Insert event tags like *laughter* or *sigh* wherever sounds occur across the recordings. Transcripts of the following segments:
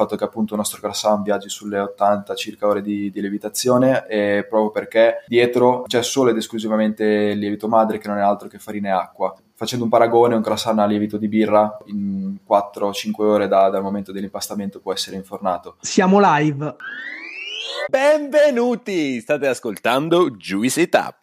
fatto che appunto il nostro croissant viaggi sulle 80 circa ore di, di levitazione e proprio perché dietro c'è solo ed esclusivamente il lievito madre che non è altro che farina e acqua. Facendo un paragone, un croissant a lievito di birra in 4-5 ore da, dal momento dell'impastamento può essere infornato. Siamo live. Benvenuti! State ascoltando Juicy Tap.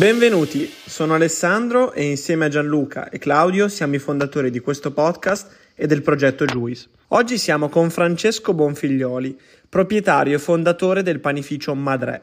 Benvenuti, sono Alessandro e insieme a Gianluca e Claudio siamo i fondatori di questo podcast e del progetto Juice. Oggi siamo con Francesco Bonfiglioli, proprietario e fondatore del panificio Madre.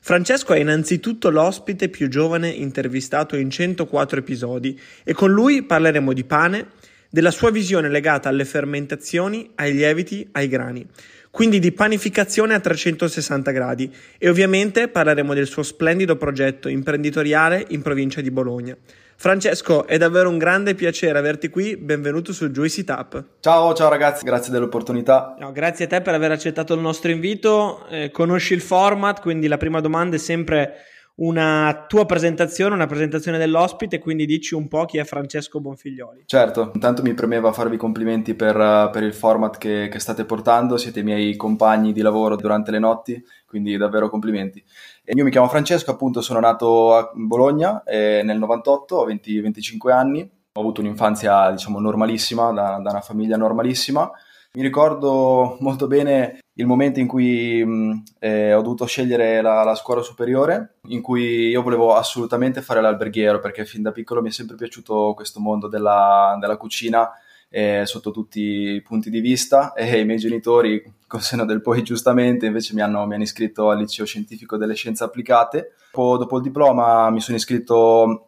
Francesco è innanzitutto l'ospite più giovane intervistato in 104 episodi e con lui parleremo di pane, della sua visione legata alle fermentazioni, ai lieviti, ai grani quindi di panificazione a 360 gradi e ovviamente parleremo del suo splendido progetto imprenditoriale in provincia di Bologna. Francesco, è davvero un grande piacere averti qui, benvenuto su Juicy Tap. Ciao, ciao ragazzi, grazie dell'opportunità. No, grazie a te per aver accettato il nostro invito, eh, conosci il format, quindi la prima domanda è sempre una tua presentazione, una presentazione dell'ospite, quindi dici un po' chi è Francesco Bonfiglioli. Certo, intanto mi premeva farvi complimenti per, per il format che, che, state portando, siete i miei compagni di lavoro durante le notti, quindi davvero complimenti. E io mi chiamo Francesco, appunto sono nato a Bologna eh, nel 98, ho 20, 25 anni, ho avuto un'infanzia diciamo normalissima, da, da una famiglia normalissima. Mi ricordo molto bene il momento in cui mh, eh, ho dovuto scegliere la, la, scuola superiore, in cui io volevo assolutamente fare l'alberghiero, perché fin da piccolo mi è sempre piaciuto questo mondo della, della cucina eh, sotto tutti i punti di vista e i miei genitori, con seno del poi giustamente, invece mi hanno, mi hanno iscritto al liceo scientifico delle scienze applicate. Poi, dopo il diploma mi sono iscritto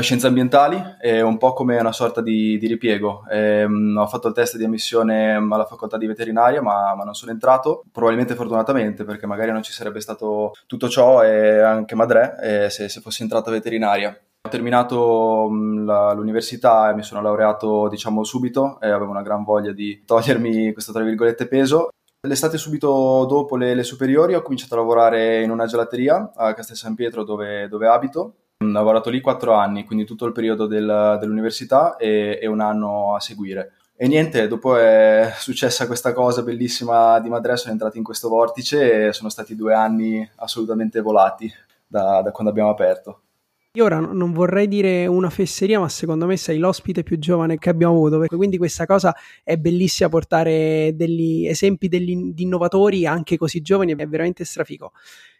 scienze ambientali è un po' come una sorta di, di ripiego. Ehm, ho fatto il test di ammissione alla facoltà di veterinaria, ma, ma, non sono entrato, probabilmente fortunatamente, perché magari non ci sarebbe stato tutto ciò e anche Madre eh, se, se fossi entrato a veterinaria. Ho terminato la, l'università e mi sono laureato, diciamo, subito e avevo una gran voglia di togliermi questo, tra virgolette, peso. L'estate subito dopo le, le superiori ho cominciato a lavorare in una gelateria a Castel San Pietro dove, dove abito ho lavorato lì quattro anni, quindi tutto il periodo del, dell'università e, e, un anno a seguire. E niente, dopo è successa questa cosa bellissima di Madre, sono entrato in questo vortice e sono stati due anni assolutamente volati da, da quando abbiamo aperto. Io ora non vorrei dire una fesseria, ma secondo me sei l'ospite più giovane che abbiamo avuto. Quindi questa cosa è bellissima portare degli esempi di innovatori anche così giovani, è veramente strafico.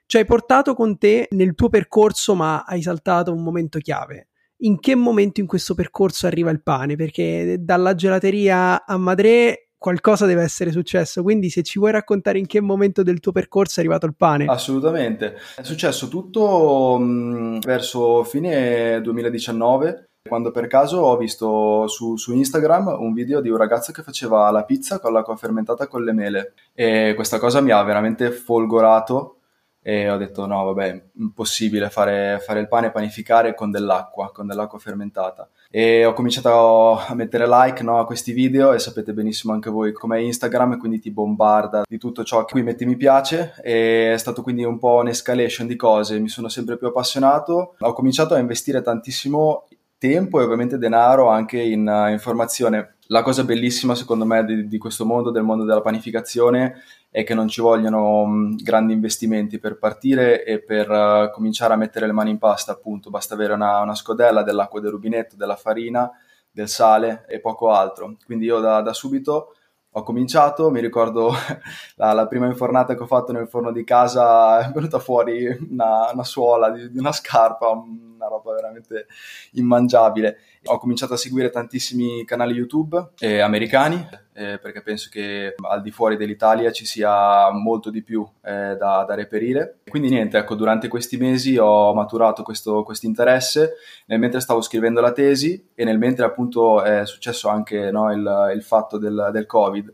Ci hai portato con te nel tuo percorso, ma hai saltato un momento chiave. In che momento in questo percorso arriva il pane? Perché dalla gelateria a Madre qualcosa deve essere successo. Quindi, se ci vuoi raccontare in che momento del tuo percorso è arrivato il pane? Assolutamente. È successo tutto mh, verso fine 2019. Quando per caso ho visto su, su, Instagram un video di un ragazzo che faceva la pizza con l'acqua fermentata con le mele e questa cosa mi ha veramente folgorato e ho detto no vabbè impossibile fare, fare, il pane panificare con dell'acqua con dell'acqua fermentata. E ho cominciato a mettere like no, a questi video e sapete benissimo anche voi com'è Instagram quindi ti bombarda di tutto ciò che qui metti mi piace. E è stato quindi un po' un'escalation di cose mi sono sempre più appassionato. Ho cominciato a investire tantissimo tempo e ovviamente denaro anche in uh, informazione la cosa bellissima secondo me di, di questo mondo del mondo della panificazione è che non ci vogliono mh, grandi investimenti per partire e per uh, cominciare a mettere le mani in pasta, appunto, basta avere una, una, scodella, dell'acqua del rubinetto, della farina, del sale e poco altro. Quindi io da, da subito ho cominciato, mi ricordo *laughs* la, la, prima infornata che ho fatto nel forno di casa *laughs* è venuta fuori una, una suola di, di una scarpa, una roba veramente immangiabile. Ho cominciato a seguire tantissimi canali YouTube eh, americani eh, perché penso che al di fuori dell'Italia ci sia molto di più eh, da, da, reperire. Quindi niente, ecco, durante questi mesi ho maturato questo interesse nel mentre stavo scrivendo la tesi e nel mentre appunto è successo anche no, il, il, fatto del, del Covid.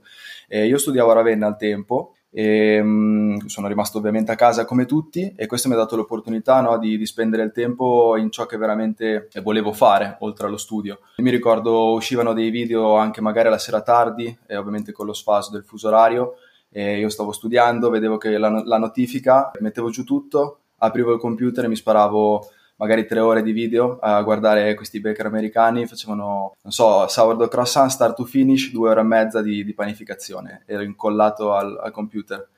io studiavo a Ravenna al tempo e, um, sono rimasto ovviamente a casa come tutti e questo mi ha dato l'opportunità no, di, di, spendere il tempo in ciò che veramente volevo fare oltre allo studio. Io mi ricordo uscivano dei video anche magari alla sera tardi e ovviamente con lo sfaso del fuso orario e io stavo studiando, vedevo che la, la notifica, mettevo giù tutto, aprivo il computer e mi sparavo magari tre ore di video a guardare questi baker americani, facevano, non so, sourdough croissant, start to finish, due ore e mezza di, di panificazione, ero incollato al, al, computer.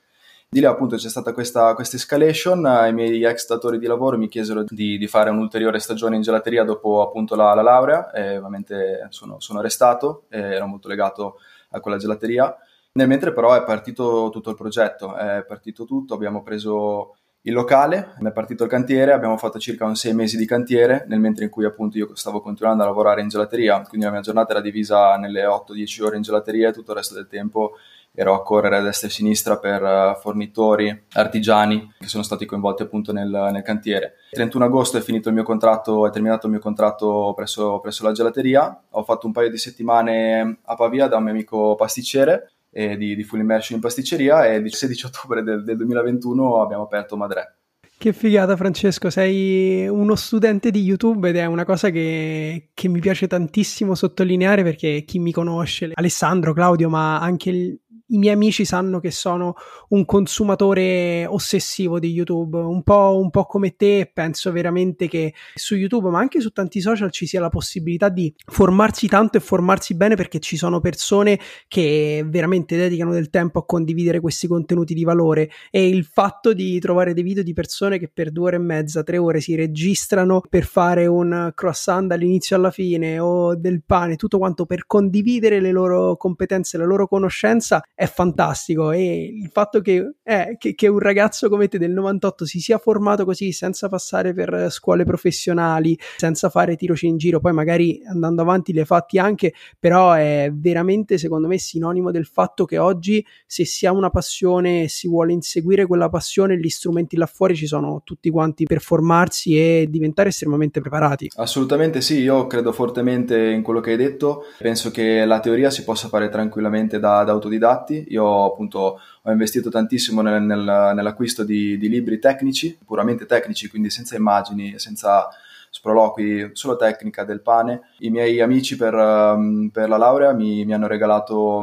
Di lì appunto c'è stata questa, questa escalation, i miei ex datori di lavoro mi chiesero di, di fare un'ulteriore stagione in gelateria dopo appunto la, la laurea e ovviamente sono, sono restato, ero molto legato a quella gelateria. Nel mentre però è partito tutto il progetto, è partito tutto, abbiamo preso il locale, è partito il cantiere, abbiamo fatto circa un sei mesi di cantiere, nel mentre in cui appunto io stavo continuando a lavorare in gelateria, quindi la mia giornata era divisa nelle 8-10 ore in gelateria e tutto il resto del tempo ero a correre a destra e a sinistra per uh, fornitori, artigiani che sono stati coinvolti appunto nel, nel, cantiere. Il 31 agosto è finito il mio contratto, è terminato il mio contratto presso, presso la gelateria, ho fatto un paio di settimane a Pavia da un mio amico pasticcere eh, di, di, full immersion in pasticceria e il 16 ottobre del, del 2021 abbiamo aperto Madre. Che figata Francesco, sei uno studente di YouTube ed è una cosa che, che, mi piace tantissimo sottolineare perché chi mi conosce, Alessandro, Claudio, ma anche i miei amici sanno che sono un consumatore ossessivo di YouTube, un po', un po' come te, penso veramente che su YouTube, ma anche su tanti social ci sia la possibilità di formarsi tanto e formarsi bene perché ci sono persone che veramente dedicano del tempo a condividere questi contenuti di valore. E il fatto di trovare dei video di persone che per due ore e mezza, tre ore si registrano per fare un croissant dall'inizio alla fine o del pane, tutto quanto per condividere le loro competenze, la loro conoscenza è fantastico e il fatto che, eh, che, che, un ragazzo come te del 98 si sia formato così senza passare per scuole professionali, senza fare tiroci in giro, poi magari andando avanti le fatti anche, però è veramente secondo me sinonimo del fatto che oggi se si ha una passione e si vuole inseguire quella passione, gli strumenti là fuori ci sono tutti quanti per formarsi e diventare estremamente preparati. Assolutamente sì, io credo fortemente in quello che hai detto, penso che la teoria si possa fare tranquillamente da, da autodidatti fatti. Io appunto ho investito tantissimo nel, nel, nell'acquisto di, di, libri tecnici, puramente tecnici, quindi senza immagini, senza sproloqui, solo tecnica del pane. I miei amici per, um, per la laurea mi, mi, hanno regalato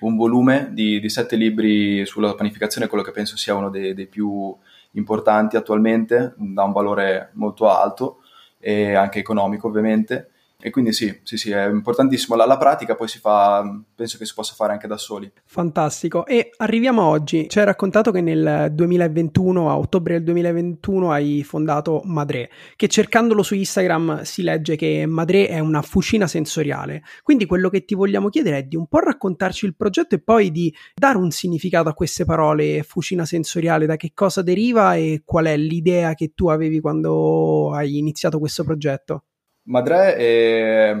un volume di, di, sette libri sulla panificazione, quello che penso sia uno dei, dei più importanti attualmente, da un valore molto alto e anche economico ovviamente e quindi sì, sì, sì, è importantissimo. La, la, pratica poi si fa, penso che si possa fare anche da soli. Fantastico. E arriviamo a oggi. Ci hai raccontato che nel 2021, a ottobre del 2021, hai fondato Madre, che cercandolo su Instagram si legge che Madre è una fucina sensoriale. Quindi quello che ti vogliamo chiedere è di un po' raccontarci il progetto e poi di dare un significato a queste parole, fucina sensoriale, da che cosa deriva e qual è l'idea che tu avevi quando hai iniziato questo progetto. Madre è,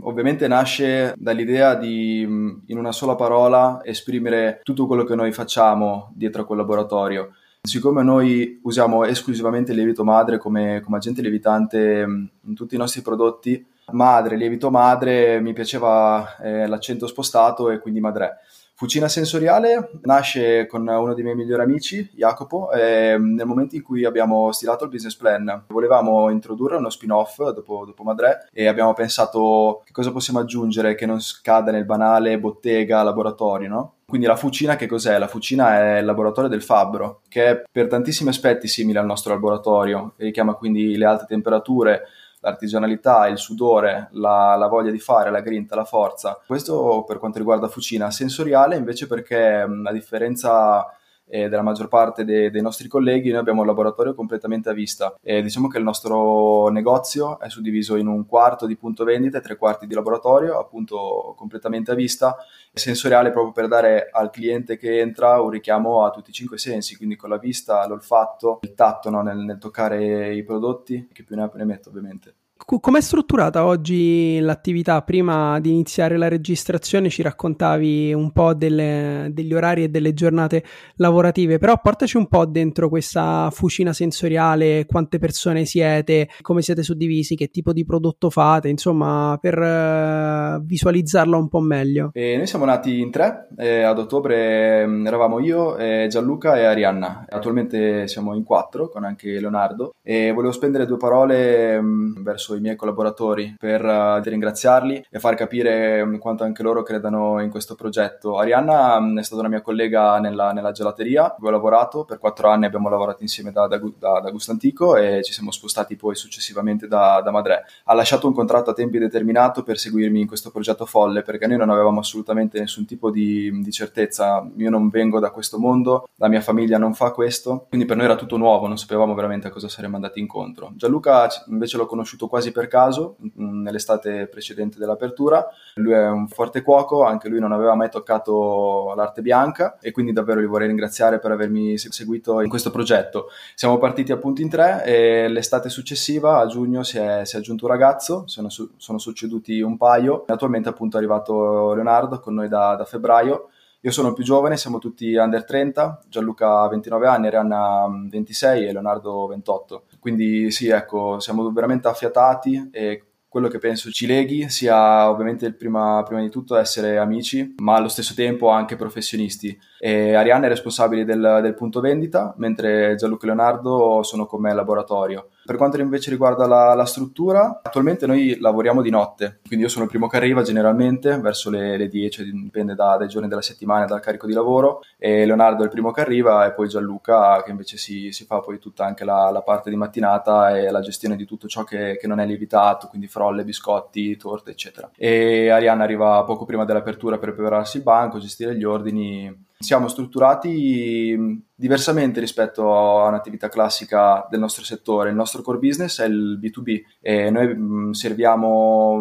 ovviamente nasce dall'idea di, in una sola parola, esprimere tutto quello che noi facciamo dietro a quel laboratorio. Siccome noi usiamo esclusivamente lievito madre come, come agente lievitante in tutti i nostri prodotti, madre, lievito madre, mi piaceva eh, l'accento spostato e quindi madre. Fucina Sensoriale nasce con uno dei miei migliori amici, Jacopo, nel momento in cui abbiamo stilato il business plan. Volevamo introdurre uno spin-off dopo, dopo Madre e abbiamo pensato che cosa possiamo aggiungere che non scada nel banale bottega, laboratorio, no? Quindi la fucina che cos'è? La fucina è il laboratorio del fabbro, che è per tantissimi aspetti simile al nostro laboratorio, richiama quindi le alte temperature, l'artigianalità, il sudore, la, la, voglia di fare, la grinta, la forza. Questo per quanto riguarda Fucina. Sensoriale invece perché a differenza eh, della maggior parte de- dei nostri colleghi, noi abbiamo un laboratorio completamente a vista. E diciamo che il nostro negozio è suddiviso in un quarto di punto vendita e tre quarti di laboratorio, appunto completamente a vista, sensoriale proprio per dare al cliente che entra un richiamo a tutti i cinque sensi, quindi con la vista, l'olfatto, il tatto no? nel, nel toccare i prodotti, che più ne ha più ne metto ovviamente. Com'è strutturata oggi l'attività? Prima di iniziare la registrazione ci raccontavi un po' delle, degli orari e delle giornate lavorative, però portaci un po' dentro questa fucina sensoriale, quante persone siete, come siete suddivisi, che tipo di prodotto fate, insomma, per uh, visualizzarla un po' meglio. E noi siamo nati in tre, eh, ad ottobre mm, eravamo io, eh, Gianluca e Arianna, attualmente siamo in quattro con anche Leonardo e volevo spendere due parole mh, mm, verso verso i miei collaboratori per uh, ringraziarli e far capire um, quanto anche loro credano in questo progetto. Arianna um, è stata una mia collega nella, nella gelateria, dove ho lavorato per quattro anni, abbiamo lavorato insieme da, da, da, da Gusto Antico e ci siamo spostati poi successivamente da, da Madre. Ha lasciato un contratto a tempo indeterminato per seguirmi in questo progetto folle perché noi non avevamo assolutamente nessun tipo di, di certezza. Io non vengo da questo mondo, la mia famiglia non fa questo, quindi per noi era tutto nuovo, non sapevamo veramente a cosa saremmo andati incontro. Gianluca invece l'ho conosciuto quasi per caso, nell'estate precedente dell'apertura. Lui è un forte cuoco, anche lui non aveva mai toccato l'arte bianca e quindi davvero li vorrei ringraziare per avermi seguito in questo progetto. Siamo partiti appunto in tre e l'estate successiva, a giugno, si è, si è aggiunto un ragazzo, sono, sono, succeduti un paio. Attualmente appunto è arrivato Leonardo con noi da, da febbraio io sono più giovane, siamo tutti under 30, Gianluca ha 29 anni, Arianna 26 e Leonardo 28. Quindi sì, ecco, siamo veramente affiatati e quello che penso ci leghi sia ovviamente prima, prima, di tutto essere amici, ma allo stesso tempo anche professionisti. E Arianna è responsabile del, del punto vendita, mentre Gianluca e Leonardo sono con me al laboratorio. Per quanto invece riguarda la, la, struttura, attualmente noi lavoriamo di notte, quindi io sono il primo che arriva generalmente verso le, le 10, dipende da, dai giorni della settimana e dal carico di lavoro, e Leonardo è il primo che arriva e poi Gianluca che invece si, si fa poi tutta anche la, la, parte di mattinata e la gestione di tutto ciò che, che non è lievitato, quindi frolle, biscotti, torte eccetera. E Arianna arriva poco prima dell'apertura per prepararsi il banco, gestire gli ordini siamo strutturati diversamente rispetto a un'attività classica del nostro settore. Il nostro core business è il B2B e noi serviamo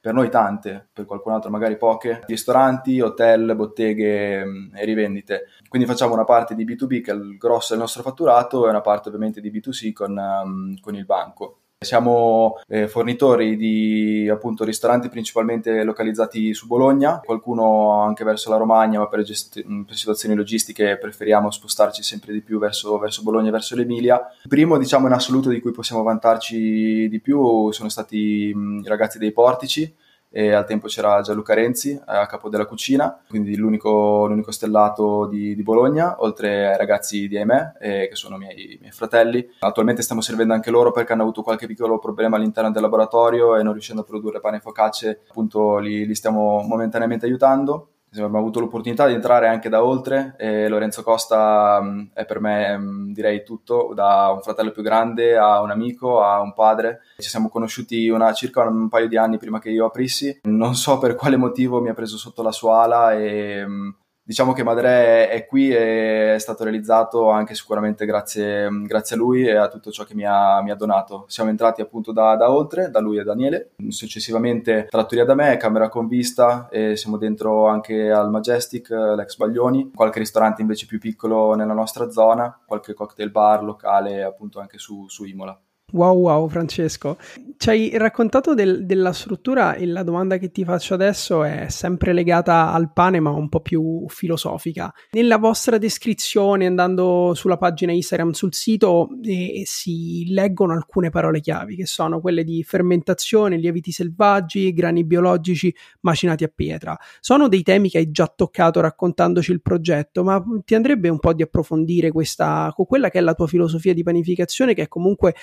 per noi tante, per qualcun altro magari poche, ristoranti, hotel, botteghe e rivendite. Quindi facciamo una parte di B2B che è il grosso del nostro fatturato e una parte ovviamente di B2C con, con il banco. Siamo eh, fornitori di appunto ristoranti principalmente localizzati su Bologna, qualcuno anche verso la Romagna, ma per, gest- per situazioni logistiche preferiamo spostarci sempre di più verso, verso Bologna e verso l'Emilia. Il primo, diciamo in assoluto, di cui possiamo vantarci di più sono stati i ragazzi dei Portici, e al tempo c'era Gianluca Renzi a capo della cucina, quindi l'unico, l'unico stellato di, di, Bologna, oltre ai ragazzi di Aimè, eh, che sono miei, miei, fratelli. Attualmente stiamo servendo anche loro perché hanno avuto qualche piccolo problema all'interno del laboratorio e non riuscendo a produrre pane e focacce, appunto li, li stiamo momentaneamente aiutando abbiamo avuto l'opportunità di entrare anche da oltre e Lorenzo Costa mh, è per me mh, direi tutto, da un fratello più grande a un amico a un padre. Ci siamo conosciuti una, circa un paio di anni prima che io aprissi, non so per quale motivo mi ha preso sotto la sua ala e mh, diciamo che Madre è qui e è stato realizzato anche sicuramente grazie, grazie a lui e a tutto ciò che mi ha, mi ha donato. Siamo entrati appunto da, da, oltre, da lui e Daniele, successivamente Trattoria da me, Camera con Vista e siamo dentro anche al Majestic, l'ex Baglioni, qualche ristorante invece più piccolo nella nostra zona, qualche cocktail bar locale appunto anche su, su Imola. Wow, wow, Francesco. Ci hai raccontato del, della struttura e la domanda che ti faccio adesso è sempre legata al pane, ma un po' più filosofica. Nella vostra descrizione, andando sulla pagina Instagram, sul sito, eh, si leggono alcune parole chiavi, che sono quelle di fermentazione, lieviti selvaggi, grani biologici macinati a pietra. Sono dei temi che hai già toccato raccontandoci il progetto, ma ti andrebbe un po' di approfondire questa, quella che è la tua filosofia di panificazione, che è comunque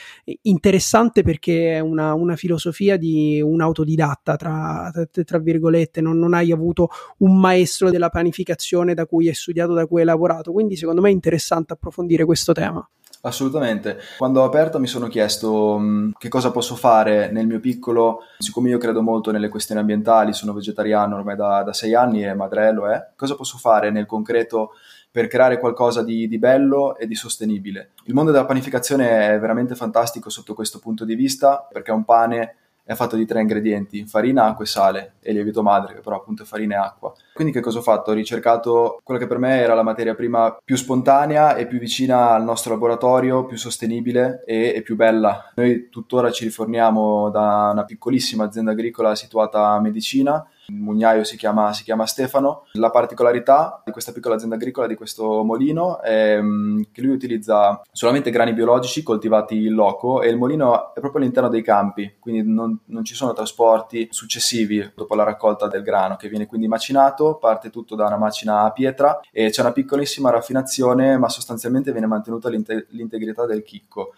interessante perché è una, una filosofia di un autodidatta, tra, tra virgolette, non, non, hai avuto un maestro della panificazione da cui hai studiato, da cui hai lavorato, quindi secondo me è interessante approfondire questo tema. Assolutamente. Quando ho aperto mi sono chiesto mh, che cosa posso fare nel mio piccolo, siccome io credo molto nelle questioni ambientali, sono vegetariano ormai da, da sei anni e Madrello è, cosa posso fare nel concreto per creare qualcosa di, di, bello e di sostenibile. Il mondo della panificazione è veramente fantastico sotto questo punto di vista perché un pane è fatto di tre ingredienti, farina, acqua e sale, e lievito madre, che però appunto è farina e acqua. Quindi che cosa ho fatto? Ho ricercato quella che per me era la materia prima più spontanea e più vicina al nostro laboratorio, più sostenibile e, e più bella. Noi tuttora ci riforniamo da una piccolissima azienda agricola situata a Medicina, il mugnaio si chiama, si chiama, Stefano. La particolarità di questa piccola azienda agricola, di questo molino, è mm, che lui utilizza solamente grani biologici coltivati in loco e il molino è proprio all'interno dei campi, quindi non, non ci sono trasporti successivi dopo la raccolta del grano, che viene quindi macinato, parte tutto da una macina a pietra e c'è una piccolissima raffinazione, ma sostanzialmente viene mantenuta l'inte- l'integrità del chicco.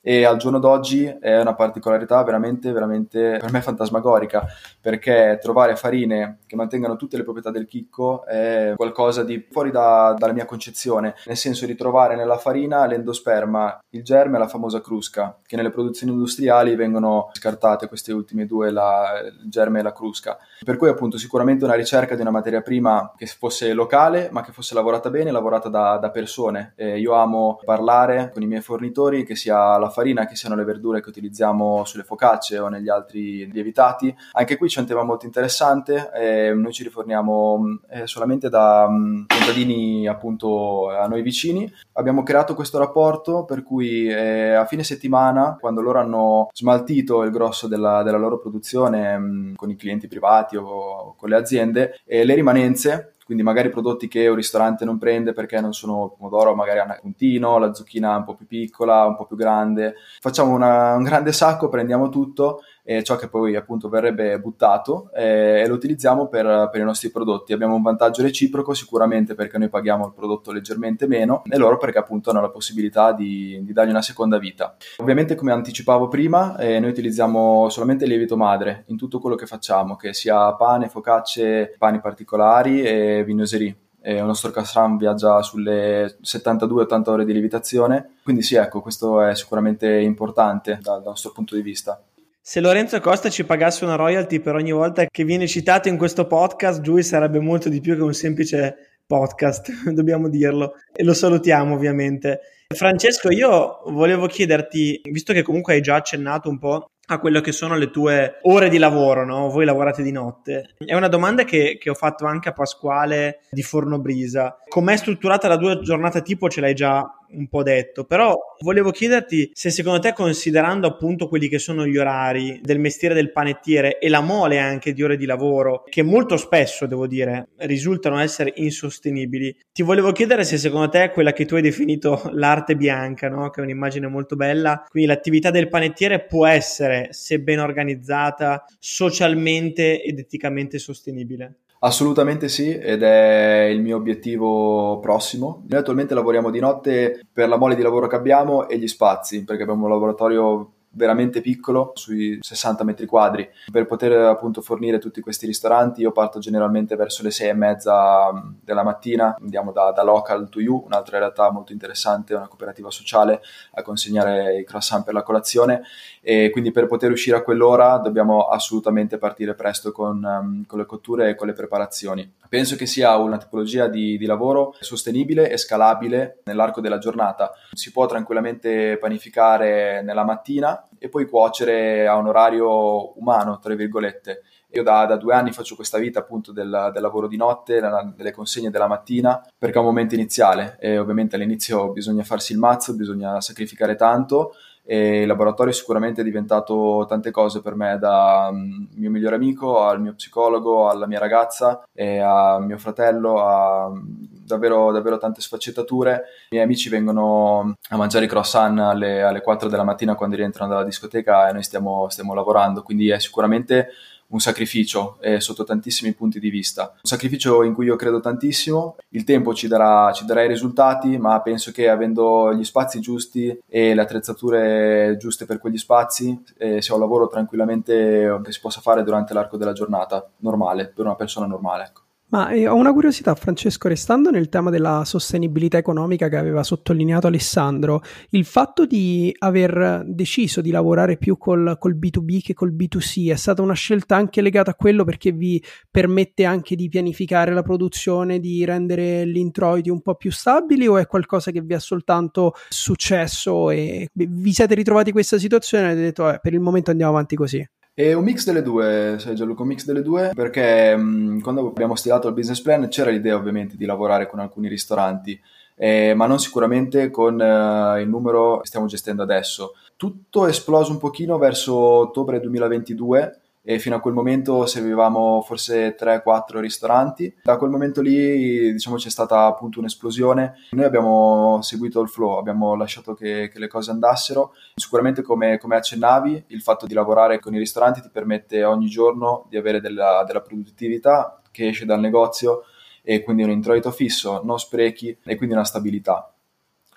E al giorno d'oggi è una particolarità veramente, veramente per me fantasmagorica perché trovare farine che mantengano tutte le proprietà del chicco è qualcosa di fuori da, dalla mia concezione, nel senso di trovare nella farina l'endosperma, il germe e la famosa crusca, che nelle produzioni industriali vengono scartate queste ultime due, la, il germe e la crusca. Per cui appunto sicuramente una ricerca di una materia prima che fosse locale ma che fosse lavorata bene, lavorata da, da persone. E io amo parlare con i miei fornitori che sia la farina, che siano le verdure che utilizziamo sulle focacce o negli altri lievitati. Anche qui c'è un tema molto interessante, eh, noi ci riforniamo eh, solamente da um, contadini appunto a noi vicini. Abbiamo creato questo rapporto per cui eh, a fine settimana, quando loro hanno smaltito il grosso della, della loro produzione mh, con i clienti privati o, o con le aziende, le rimanenze quindi magari prodotti che un ristorante non prende perché non sono pomodoro, magari hanno un puntino, la zucchina un po' più piccola, un po' più grande. Facciamo una, un grande sacco, prendiamo tutto e ciò che poi appunto verrebbe buttato eh, e lo utilizziamo per, per, i nostri prodotti. Abbiamo un vantaggio reciproco sicuramente perché noi paghiamo il prodotto leggermente meno e loro perché appunto hanno la possibilità di, di dargli una seconda vita. Ovviamente come anticipavo prima eh, noi utilizziamo solamente il lievito madre in tutto quello che facciamo, che sia pane, focacce, pani particolari e vignoserie. il nostro Casram viaggia sulle 72-80 ore di lievitazione, quindi sì, ecco, questo è sicuramente importante dal nostro punto di vista. Se Lorenzo Costa ci pagasse una royalty per ogni volta che viene citato in questo podcast, Giui sarebbe molto di più che un semplice podcast, *laughs* dobbiamo dirlo. E lo salutiamo ovviamente. Francesco, io volevo chiederti, visto che comunque hai già accennato un po' a quello che sono le tue ore di lavoro, no? Voi lavorate di notte. È una domanda che, che ho fatto anche a Pasquale di Fornobrisa. Com'è strutturata la tua giornata tipo? Ce l'hai già un po' detto, però volevo chiederti se secondo te considerando appunto quelli che sono gli orari del mestiere del panettiere e la mole anche di ore di lavoro, che molto spesso devo dire risultano essere insostenibili, ti volevo chiedere se secondo te quella che tu hai definito l'arte bianca, no? che è un'immagine molto bella, quindi l'attività del panettiere può essere, se ben organizzata, socialmente ed eticamente sostenibile. Assolutamente sì, ed è il mio obiettivo prossimo. Noi attualmente lavoriamo di notte per la mole di lavoro che abbiamo e gli spazi, perché abbiamo un laboratorio veramente piccolo, sui 60 metri quadri. Per poter appunto fornire tutti questi ristoranti io parto generalmente verso le 6 e mezza mm, della mattina, andiamo da, da Local to You, un'altra realtà molto interessante, una cooperativa sociale, a consegnare i croissant per la colazione e quindi per poter uscire a quell'ora dobbiamo assolutamente partire presto con, um, con le cotture e con le preparazioni. Penso che sia una tipologia di, di, lavoro sostenibile e scalabile nell'arco della giornata. Si può tranquillamente panificare nella mattina e poi cuocere a un orario umano, tra virgolette. Io da, da, due anni faccio questa vita appunto del, del lavoro di notte, della, delle consegne della mattina, perché è un momento iniziale e ovviamente all'inizio bisogna farsi il mazzo, bisogna sacrificare tanto, e il laboratorio sicuramente è diventato tante cose per me, da mm, mio migliore amico al mio psicologo, alla mia ragazza e a mio fratello, a mm, davvero, davvero tante sfaccettature. I miei amici vengono a mangiare i croissant alle, alle 4 della mattina quando rientrano dalla discoteca e noi stiamo, stiamo lavorando, quindi è sicuramente un sacrificio eh, sotto tantissimi punti di vista. Un sacrificio in cui io credo tantissimo, il tempo ci darà, ci darà i risultati, ma penso che avendo gli spazi giusti e le attrezzature giuste per quegli spazi eh, sia un lavoro tranquillamente che si possa fare durante l'arco della giornata, normale, per una persona normale. Ecco. Ma eh, ho una curiosità, Francesco, restando nel tema della sostenibilità economica che aveva sottolineato Alessandro, il fatto di aver deciso di lavorare più col, col, B2B che col B2C è stata una scelta anche legata a quello perché vi permette anche di pianificare la produzione, di rendere gli introiti un po' più stabili o è qualcosa che vi è soltanto successo e vi siete ritrovati in questa situazione e avete detto eh, per il momento andiamo avanti così? È un mix delle due, sai Gianluca, un mix delle due, perché mh, quando abbiamo stilato il business plan c'era l'idea ovviamente di lavorare con alcuni ristoranti, eh, ma non sicuramente con eh, il numero che stiamo gestendo adesso. Tutto è esploso un pochino verso ottobre 2022 e fino a quel momento servivamo forse 3-4 ristoranti. Da quel momento lì diciamo c'è stata appunto un'esplosione. Noi abbiamo seguito il flow, abbiamo lasciato che, che le cose andassero. Sicuramente come, come, accennavi il fatto di lavorare con i ristoranti ti permette ogni giorno di avere della, della produttività che esce dal negozio e quindi un introito fisso, non sprechi e quindi una stabilità.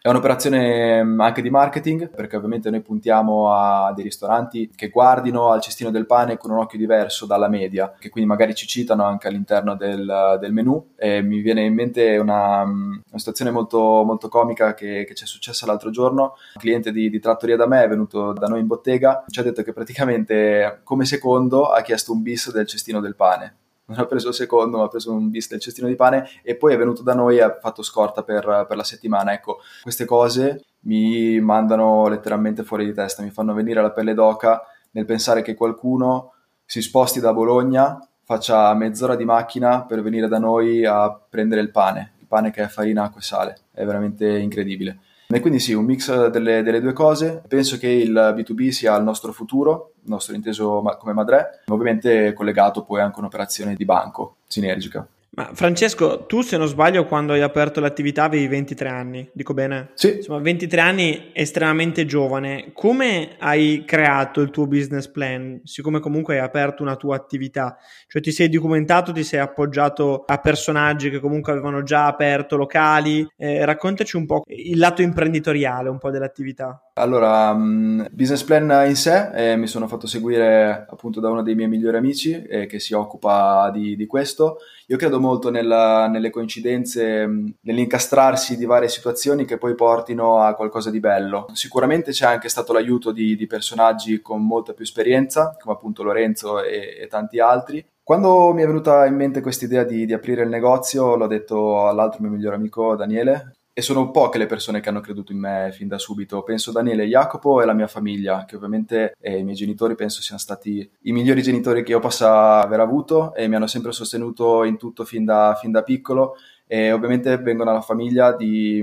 È un'operazione mm, anche di marketing, perché ovviamente noi puntiamo a dei ristoranti che guardino al cestino del pane con un occhio diverso dalla media, che quindi magari ci citano anche all'interno del, del menu. E mi viene in mente una, mm, una situazione molto, molto comica che, che ci è successa l'altro giorno. Un cliente di, di trattoria da me è venuto da noi in bottega, ci ha detto che praticamente come secondo ha chiesto un bis del cestino del pane non ha preso il secondo, ma ha preso un bis del cestino di pane e poi è venuto da noi e ha fatto scorta per, per la settimana. Ecco, queste cose mi mandano letteralmente fuori di testa, mi fanno venire la pelle d'oca nel pensare che qualcuno si sposti da Bologna, faccia mezz'ora di macchina per venire da noi a prendere il pane, il pane che è farina, acqua e sale. È veramente incredibile. E quindi sì, un mix delle, delle, due cose. Penso che il B2B sia il nostro futuro, il nostro inteso come Madre, ovviamente collegato poi anche a un'operazione di banco sinergica. Ma Francesco, tu se non sbaglio quando hai aperto l'attività avevi 23 anni, dico bene? Sì. Insomma, 23 anni estremamente giovane. Come hai creato il tuo business plan, siccome comunque hai aperto una tua attività? Cioè ti sei documentato, ti sei appoggiato a personaggi che comunque avevano già aperto locali? Eh, raccontaci un po' il lato imprenditoriale un po' dell'attività. Allora, um, business plan in sé, eh, mi sono fatto seguire appunto da uno dei miei migliori amici eh, che si occupa di, di questo. Io credo molto nella, nelle coincidenze, nell'incastrarsi di varie situazioni che poi portino a qualcosa di bello. Sicuramente c'è anche stato l'aiuto di, di personaggi con molta più esperienza, come appunto Lorenzo e, e tanti altri, quando mi è venuta in mente questa idea di, di, aprire il negozio, l'ho detto all'altro mio migliore amico Daniele, e sono poche le persone che hanno creduto in me fin da subito. Penso Daniele, Jacopo e la mia famiglia, che ovviamente eh, i miei genitori penso siano stati i migliori genitori che io possa aver avuto e mi hanno sempre sostenuto in tutto fin da, fin da piccolo. E ovviamente vengo da una famiglia di,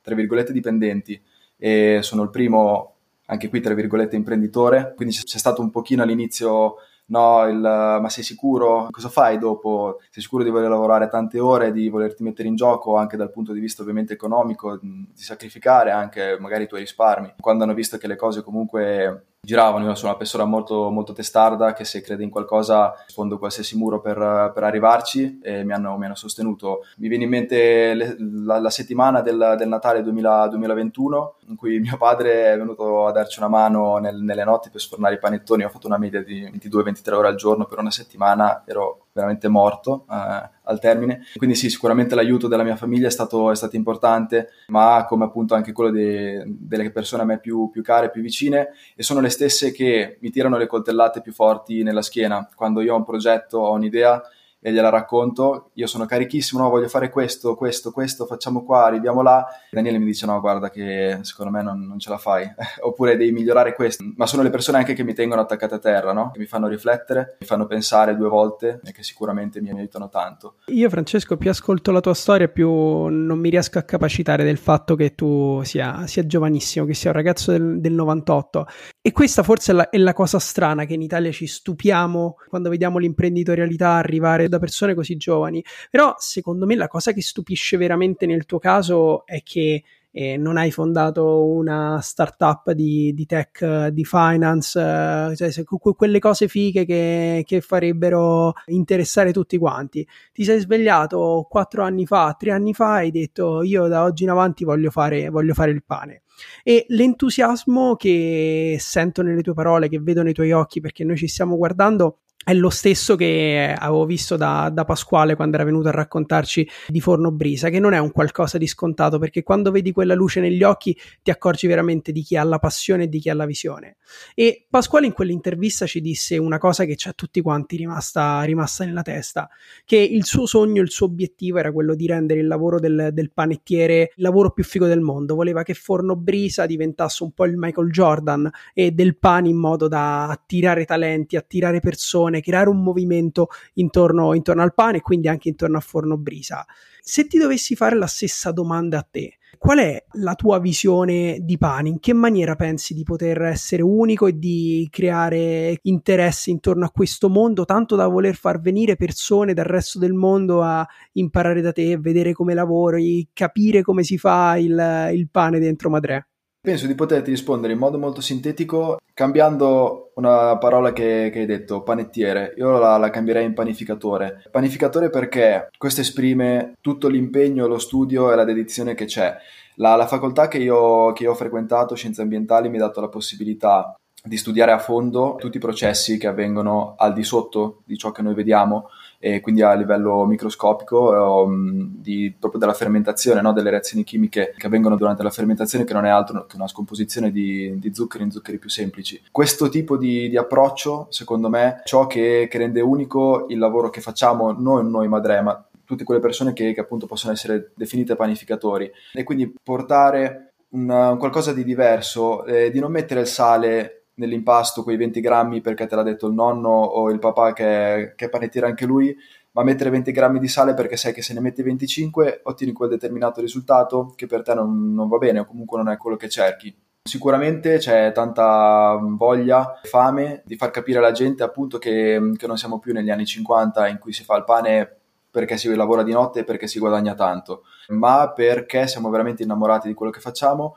tra virgolette, dipendenti e sono il primo, anche qui, tra virgolette, imprenditore. Quindi c'è stato un pochino all'inizio no, il, ma sei sicuro? Cosa fai dopo? Sei sicuro di voler lavorare tante ore, di volerti mettere in gioco anche dal punto di vista ovviamente economico, di sacrificare anche magari i tuoi risparmi? Quando hanno visto che le cose comunque giravano, io sono una persona molto, molto testarda che se crede in qualcosa sfondo qualsiasi muro per, per arrivarci e mi hanno, mi hanno, sostenuto. Mi viene in mente le, la, la, settimana del, del Natale 2000, 2021 in cui mio padre è venuto a darci una mano nel, nelle notti per sfornare i panettoni, ho fatto una media di 22-23 ore al giorno. Per una settimana, ero veramente morto. Eh, al termine. Quindi sì, sicuramente l'aiuto della mia famiglia è stato, è stato importante, ma come appunto anche quello de, delle persone a me più, più care, più vicine, e sono le stesse che mi tirano le coltellate più forti nella schiena. Quando io ho un progetto, ho un'idea, e gliela racconto, io sono carichissimo, no, voglio fare questo, questo, questo, facciamo qua, arriviamo là. Daniele mi dice no, guarda che secondo me non, non ce la fai, *laughs* oppure devi migliorare questo. Ma sono le persone anche che mi tengono attaccate a terra, no? Che mi fanno riflettere, mi fanno pensare due volte e che sicuramente mi aiutano tanto. Io Francesco, più ascolto la tua storia, più non mi riesco a capacitare del fatto che tu sia, sia giovanissimo, che sia un ragazzo del, del 98. E questa forse è la, è la cosa strana che in Italia ci stupiamo quando vediamo l'imprenditorialità arrivare da persone così giovani. Però secondo me la cosa che stupisce veramente nel tuo caso è che eh, non hai fondato una startup di, di tech, di finance, eh, cioè se, quelle cose fighe che, che, farebbero interessare tutti quanti. Ti sei svegliato quattro anni fa, tre anni fa e hai detto io da oggi in avanti voglio fare, voglio fare il pane. E l'entusiasmo che sento nelle tue parole, che vedo nei tuoi occhi, perché noi ci stiamo guardando, è lo stesso che avevo visto da, da, Pasquale quando era venuto a raccontarci di Forno Brisa, che non è un qualcosa di scontato, perché quando vedi quella luce negli occhi ti accorgi veramente di chi ha la passione e di chi ha la visione. E Pasquale in quell'intervista ci disse una cosa che ci ha tutti quanti rimasta, rimasta nella testa, che il suo sogno, il suo obiettivo era quello di rendere il lavoro del, del panettiere il lavoro più figo del mondo, voleva che Forno Brisa diventasse un po' il Michael Jordan e del pane in modo da attirare talenti, attirare persone, pane, creare un movimento intorno, intorno al pane e quindi anche intorno a Forno Brisa. Se ti dovessi fare la stessa domanda a te, qual è la tua visione di pane? In che maniera pensi di poter essere unico e di creare interesse intorno a questo mondo, tanto da voler far venire persone dal resto del mondo a imparare da te, vedere come lavori, capire come si fa il, il pane dentro Madre? Penso di poterti rispondere in modo molto sintetico cambiando una parola che, che hai detto, panettiere. Io la, la, cambierei in panificatore. Panificatore perché questo esprime tutto l'impegno, lo studio e la dedizione che c'è. La, la facoltà che io, che io ho frequentato, scienze ambientali, mi ha dato la possibilità di studiare a fondo tutti i processi che avvengono al di sotto di ciò che noi vediamo e quindi a livello microscopico um, di, proprio della fermentazione, no? delle reazioni chimiche che avvengono durante la fermentazione che non è altro che una scomposizione di, di zuccheri in zuccheri più semplici. Questo tipo di, di approccio, secondo me, è ciò che, che, rende unico il lavoro che facciamo non noi Madre, ma tutte quelle persone che, che appunto possono essere definite panificatori e quindi portare un, qualcosa di diverso, eh, di non mettere il sale nell'impasto quei 20 grammi perché te l'ha detto il nonno o il papà che, che panettiere anche lui, ma mettere 20 grammi di sale perché sai che se ne metti 25 ottieni quel determinato risultato che per te non, non va bene o comunque non è quello che cerchi. Sicuramente c'è tanta voglia, fame di far capire alla gente appunto che, che, non siamo più negli anni 50 in cui si fa il pane perché si lavora di notte e perché si guadagna tanto, ma perché siamo veramente innamorati di quello che facciamo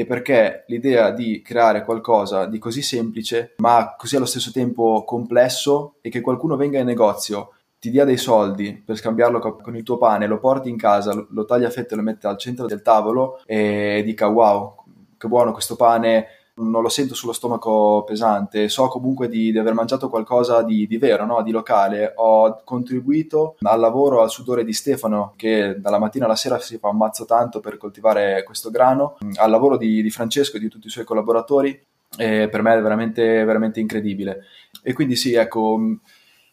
e perché l'idea di creare qualcosa di così semplice, ma così allo stesso tempo complesso, e che qualcuno venga in negozio, ti dia dei soldi per scambiarlo con il tuo pane, lo porti in casa, lo taglia a fette e lo mette al centro del tavolo e dica wow, che buono questo pane, non lo sento sullo stomaco pesante, so comunque di, di aver mangiato qualcosa di, di vero, no? di locale. Ho contribuito al lavoro, al sudore di Stefano, che dalla mattina alla sera si fa un mazzo tanto per coltivare questo grano, al lavoro di, di Francesco e di tutti i suoi collaboratori. E per me è veramente, veramente incredibile. E quindi sì, ecco,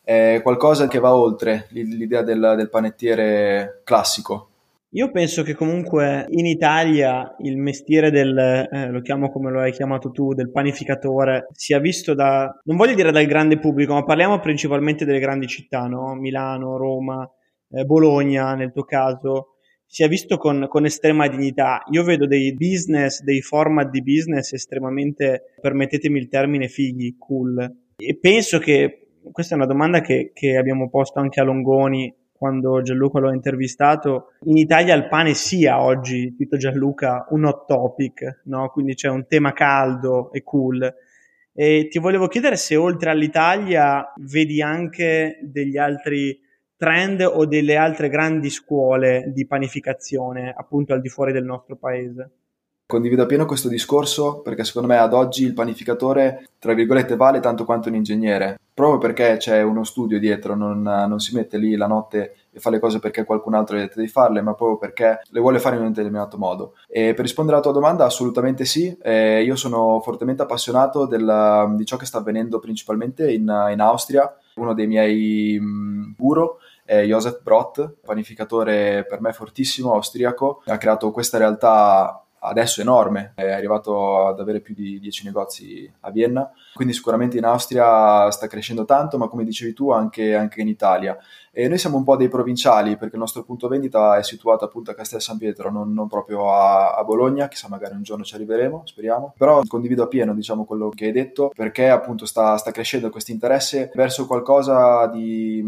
è qualcosa che va oltre l'idea del, del panettiere classico io penso che comunque in Italia il mestiere del, eh, lo chiamo come lo hai chiamato tu, del panificatore, sia visto da, non voglio dire dal grande pubblico, ma parliamo principalmente delle grandi città, no? Milano, Roma, eh, Bologna nel tuo caso, sia visto con, con, estrema dignità. Io vedo dei business, dei format di business estremamente, permettetemi il termine, fighi, cool. E penso che, questa è una domanda che, che abbiamo posto anche a Longoni, quando Gianluca l'ho intervistato, in Italia il pane sia oggi, Tito Gianluca, un hot topic, no? quindi c'è un tema caldo e cool. E ti volevo chiedere se oltre all'Italia vedi anche degli altri trend o delle altre grandi scuole di panificazione appunto al di fuori del nostro paese. Condivido appieno questo discorso perché secondo me ad oggi il panificatore, tra virgolette, vale tanto quanto un ingegnere, proprio perché c'è uno studio dietro, non, non si mette lì la notte e fa le cose perché qualcun altro gli ha detto di farle, ma proprio perché le vuole fare in un determinato modo. E per rispondere alla tua domanda, assolutamente sì, eh, io sono fortemente appassionato del, di ciò che sta avvenendo principalmente in, in Austria, uno dei miei mh, guru è Josef Brott, panificatore per me fortissimo, austriaco, ha creato questa realtà adesso enorme, è arrivato ad avere più di 10 negozi a Vienna, quindi sicuramente in Austria sta crescendo tanto, ma come dicevi tu anche, anche in Italia. E noi siamo un po' dei provinciali perché il nostro punto vendita è situato appunto a Castel San Pietro, non, non proprio a, a, Bologna, chissà magari un giorno ci arriveremo, speriamo. Però condivido appieno diciamo quello che hai detto perché appunto sta, sta crescendo questo interesse verso qualcosa di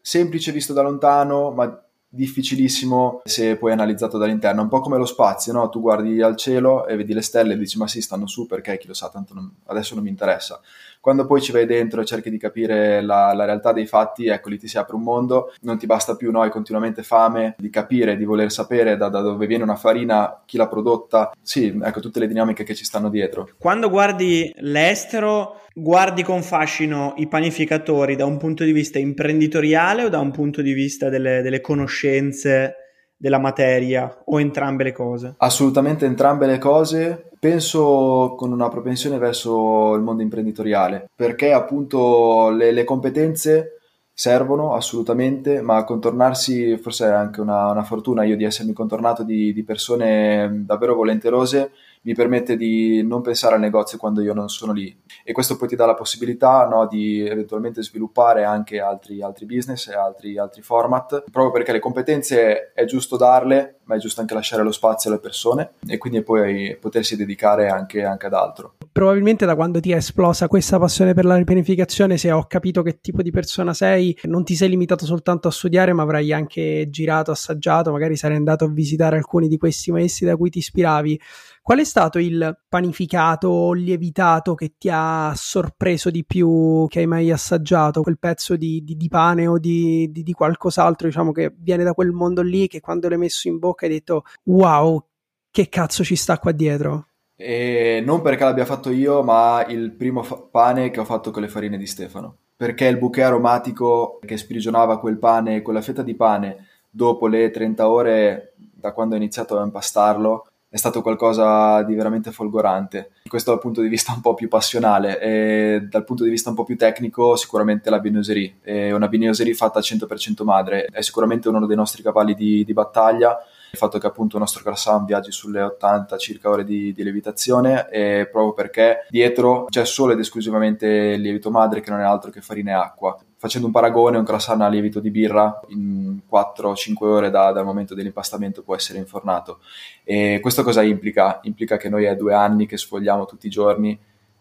semplice visto da lontano, ma difficilissimo se poi analizzato dall'interno, un po' come lo spazio, no? Tu guardi al cielo e vedi le stelle e dici ma sì, stanno su perché chi lo sa, tanto non, adesso non mi interessa. Quando poi ci vai dentro e cerchi di capire la, la, realtà dei fatti, ecco lì ti si apre un mondo, non ti basta più, no? Hai continuamente fame di capire, di voler sapere da, da dove viene una farina, chi l'ha prodotta, sì, ecco tutte le dinamiche che ci stanno dietro. Quando guardi l'estero guardi con fascino i panificatori da un punto di vista imprenditoriale o da un punto di vista delle, delle conoscenze della materia o entrambe le cose? Assolutamente entrambe le cose. Penso con una propensione verso il mondo imprenditoriale, perché appunto le, le competenze servono assolutamente, ma contornarsi forse è anche una, una fortuna io di essermi contornato di, di persone davvero volenterose mi permette di non pensare al negozio quando io non sono lì e questo poi ti dà la possibilità no, di eventualmente sviluppare anche altri, altri business e altri, altri, format, proprio perché le competenze è giusto darle, ma è giusto anche lasciare lo spazio alle persone e quindi poi potersi dedicare anche, anche ad altro. Probabilmente da quando ti è esplosa questa passione per la ripianificazione, se ho capito che tipo di persona sei, non ti sei limitato soltanto a studiare, ma avrai anche girato, assaggiato, magari sarai andato a visitare alcuni di questi maestri da cui ti ispiravi. Qual è stato il panificato o lievitato che ti ha sorpreso di più, che hai mai assaggiato? Quel pezzo di, di, di pane o di, di, qualcos'altro, diciamo, che viene da quel mondo lì, che quando l'hai messo in bocca hai detto wow, che cazzo ci sta qua dietro? E non perché l'abbia fatto io, ma il primo fa- pane che ho fatto con le farine di Stefano. Perché il bouquet aromatico che sprigionava quel pane, quella fetta di pane, dopo le 30 ore da quando ho iniziato a impastarlo, è stato qualcosa di veramente folgorante. Questo dal punto di vista un po' più passionale e dal punto di vista un po' più tecnico sicuramente la vignoserie. È una vignoserie fatta al 100% madre, è sicuramente uno dei nostri cavalli di, di battaglia il fatto che appunto il nostro croissant viaggi sulle 80 circa ore di, di lievitazione proprio perché dietro c'è solo ed esclusivamente il lievito madre che non è altro che farina e acqua. Facendo un paragone, un croissant a lievito di birra in 4-5 ore da, dal momento dell'impastamento può essere infornato. E questo cosa implica? Implica che noi è due anni che sfogliamo tutti i giorni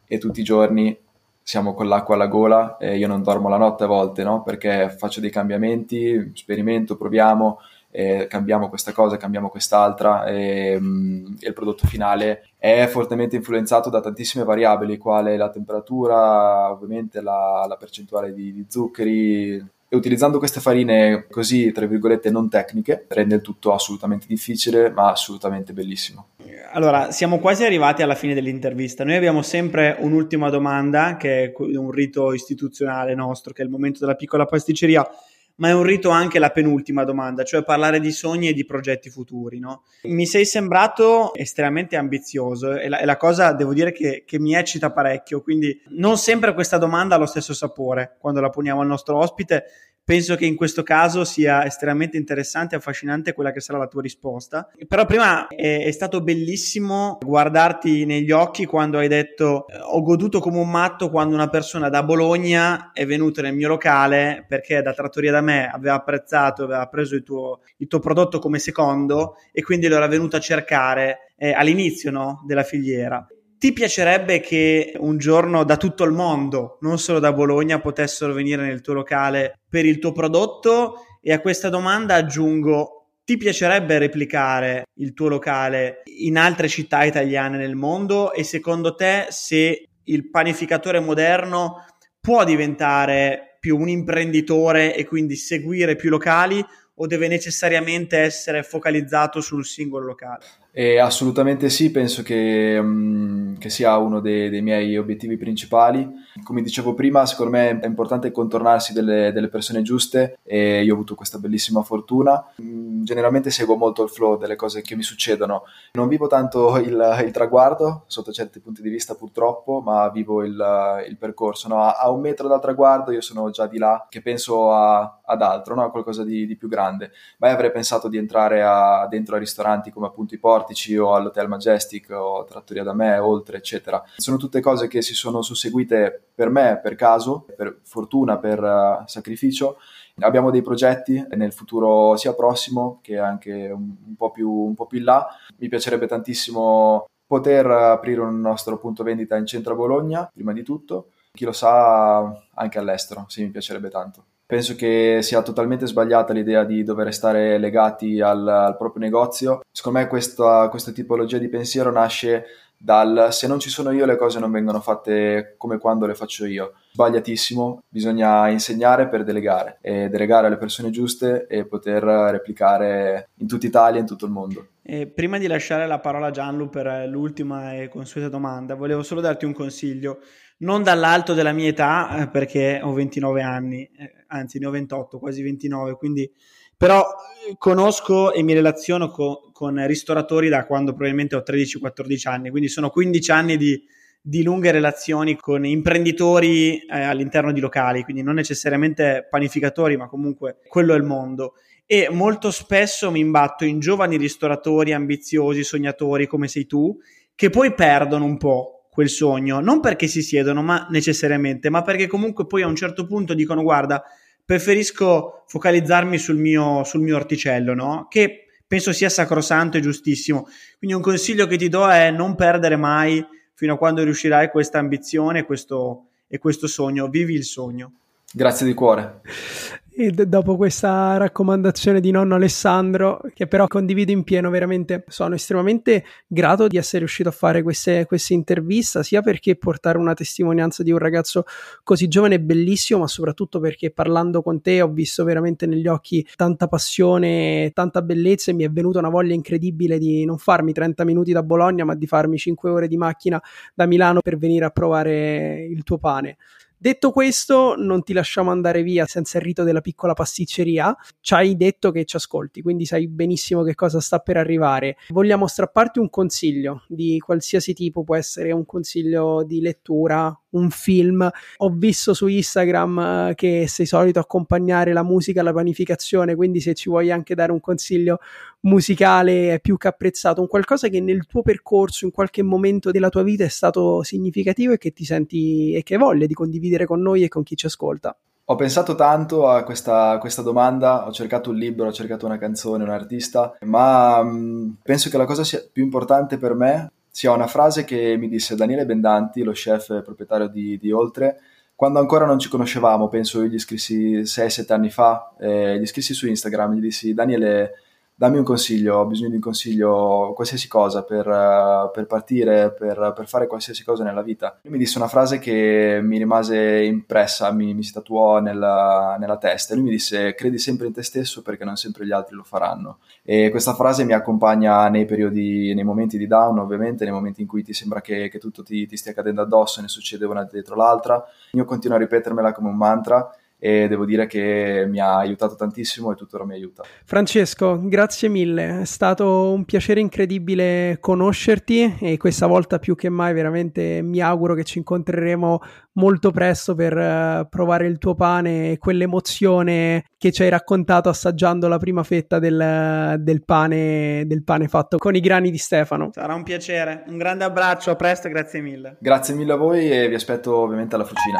e tutti i giorni siamo con l'acqua alla gola e io non dormo la notte a volte, no? Perché faccio dei cambiamenti, sperimento, proviamo, eh, cambiamo questa cosa, cambiamo quest'altra e, mm, e, il prodotto finale è fortemente influenzato da tantissime variabili, quale la temperatura, ovviamente la, la percentuale di, di zuccheri, e utilizzando queste farine così, tra virgolette, non tecniche, rende il tutto assolutamente difficile, ma assolutamente bellissimo. Allora, siamo quasi arrivati alla fine dell'intervista. Noi abbiamo sempre un'ultima domanda, che è un rito istituzionale nostro, che è il momento della piccola pasticceria ma è un rito anche la penultima domanda, cioè parlare di sogni e di progetti futuri. No? Mi sei sembrato estremamente ambizioso e la, e la cosa devo dire che, che, mi eccita parecchio, quindi non sempre questa domanda ha lo stesso sapore quando la poniamo al nostro ospite, penso che in questo caso sia estremamente interessante e affascinante quella che sarà la tua risposta. Però prima è, è, stato bellissimo guardarti negli occhi quando hai detto ho goduto come un matto quando una persona da Bologna è venuta nel mio locale perché da trattoria da me aveva apprezzato, aveva preso il tuo, il tuo prodotto come secondo e quindi lo era venuto a cercare eh, all'inizio no, della filiera. Ti piacerebbe che un giorno da tutto il mondo, non solo da Bologna, potessero venire nel tuo locale per il tuo prodotto? E a questa domanda aggiungo, ti piacerebbe replicare il tuo locale in altre città italiane nel mondo? E secondo te se il panificatore moderno può diventare più un imprenditore e quindi seguire più locali o deve necessariamente essere focalizzato sul singolo locale? Eh, assolutamente sì, penso che, um, che sia uno dei, dei, miei obiettivi principali. Come dicevo prima, secondo me è importante contornarsi delle, delle persone giuste e io ho avuto questa bellissima fortuna. Mm, generalmente seguo molto il flow delle cose che mi succedono. Non vivo tanto il, il traguardo, sotto certi punti di vista purtroppo, ma vivo il, il percorso. No? A, a, un metro dal traguardo io sono già di là, che penso a, ad altro, no? a qualcosa di, di, più grande. Mai avrei pensato di entrare a, dentro a ristoranti come appunto i porti Portici o all'Hotel Majestic o Trattoria da me, oltre, eccetera. Sono tutte cose che si sono susseguite per me, per caso, per fortuna, per uh, sacrificio. Abbiamo dei progetti nel futuro sia prossimo che anche un, un, po più, un po' più in là. Mi piacerebbe tantissimo poter aprire un nostro punto vendita in centro a Bologna, prima di tutto. Chi lo sa anche all'estero, sì, mi piacerebbe tanto. Penso che sia totalmente sbagliata l'idea di dover stare legati al, al proprio negozio. Secondo me questa, questa tipologia di pensiero nasce dal se non ci sono io le cose non vengono fatte come quando le faccio io. Sbagliatissimo, bisogna insegnare per delegare e delegare alle persone giuste e poter replicare in tutta Italia e in tutto il mondo. E prima di lasciare la parola a Gianlu per l'ultima e consueta domanda, volevo solo darti un consiglio non dall'alto della mia età, eh, perché ho 29 anni, eh, anzi ne ho 28, quasi 29, quindi però eh, conosco e mi relaziono co- con ristoratori da quando probabilmente ho 13-14 anni, quindi sono 15 anni di, di lunghe relazioni con imprenditori eh, all'interno di locali, quindi non necessariamente panificatori, ma comunque quello è il mondo. E molto spesso mi imbatto in giovani ristoratori ambiziosi, sognatori come sei tu, che poi perdono un po' quel sogno, non perché si siedono, ma necessariamente, ma perché comunque poi a un certo punto dicono guarda, preferisco focalizzarmi sul mio, sul mio orticello, no? Che penso sia sacrosanto e giustissimo. Quindi un consiglio che ti do è non perdere mai fino a quando riuscirai questa ambizione questo, e questo sogno, vivi il sogno. Grazie di cuore. E d- dopo questa raccomandazione di nonno Alessandro, che però condivido in pieno, veramente sono estremamente grato di essere riuscito a fare queste, queste interviste, sia perché portare una testimonianza di un ragazzo così giovane è bellissimo, ma soprattutto perché parlando con te ho visto veramente negli occhi tanta passione, tanta bellezza e mi è venuta una voglia incredibile di non farmi 30 minuti da Bologna, ma di farmi 5 ore di macchina da Milano per venire a provare il tuo pane. Detto questo, non ti lasciamo andare via senza il rito della piccola pasticceria. Ci hai detto che ci ascolti, quindi sai benissimo che cosa sta per arrivare. Vogliamo strapparti un consiglio di qualsiasi tipo, può essere un consiglio di lettura, un film. Ho visto su Instagram eh, che sei solito accompagnare la musica alla panificazione, quindi se ci vuoi anche dare un consiglio musicale è più che apprezzato, un qualcosa che nel tuo percorso, in qualche momento della tua vita è stato significativo e che ti senti e che hai voglia di condividere con noi e con chi ci ascolta. Ho pensato tanto a questa, questa, domanda, ho cercato un libro, ho cercato una canzone, un artista, ma mh, mm, penso che la cosa più importante per me sia una frase che mi disse Daniele Bendanti, lo chef proprietario di, di Oltre, quando ancora non ci conoscevamo, penso io gli scrissi 6-7 anni fa, eh, gli scrissi su Instagram, gli dissi Daniele dammi un consiglio, ho bisogno di un consiglio, qualsiasi cosa per, uh, per partire, per, per, fare qualsiasi cosa nella vita. Lui mi disse una frase che mi rimase impressa, mi, mi si tatuò nella, nella testa. Lui mi disse credi sempre in te stesso perché non sempre gli altri lo faranno. E questa frase mi accompagna nei periodi, nei momenti di down ovviamente, nei momenti in cui ti sembra che, che tutto ti, ti stia cadendo addosso e ne succede una dietro l'altra. Io continuo a ripetermela come un mantra e devo dire che mi ha aiutato tantissimo e tuttora mi aiuta. Francesco, grazie mille, è stato un piacere incredibile conoscerti e questa volta più che mai veramente mi auguro che ci incontreremo molto presto per uh, provare il tuo pane e quell'emozione che ci hai raccontato assaggiando la prima fetta del, del, pane, del pane fatto con i grani di Stefano. Sarà un piacere, un grande abbraccio, a presto e grazie mille. Grazie mille a voi e vi aspetto ovviamente alla fucina.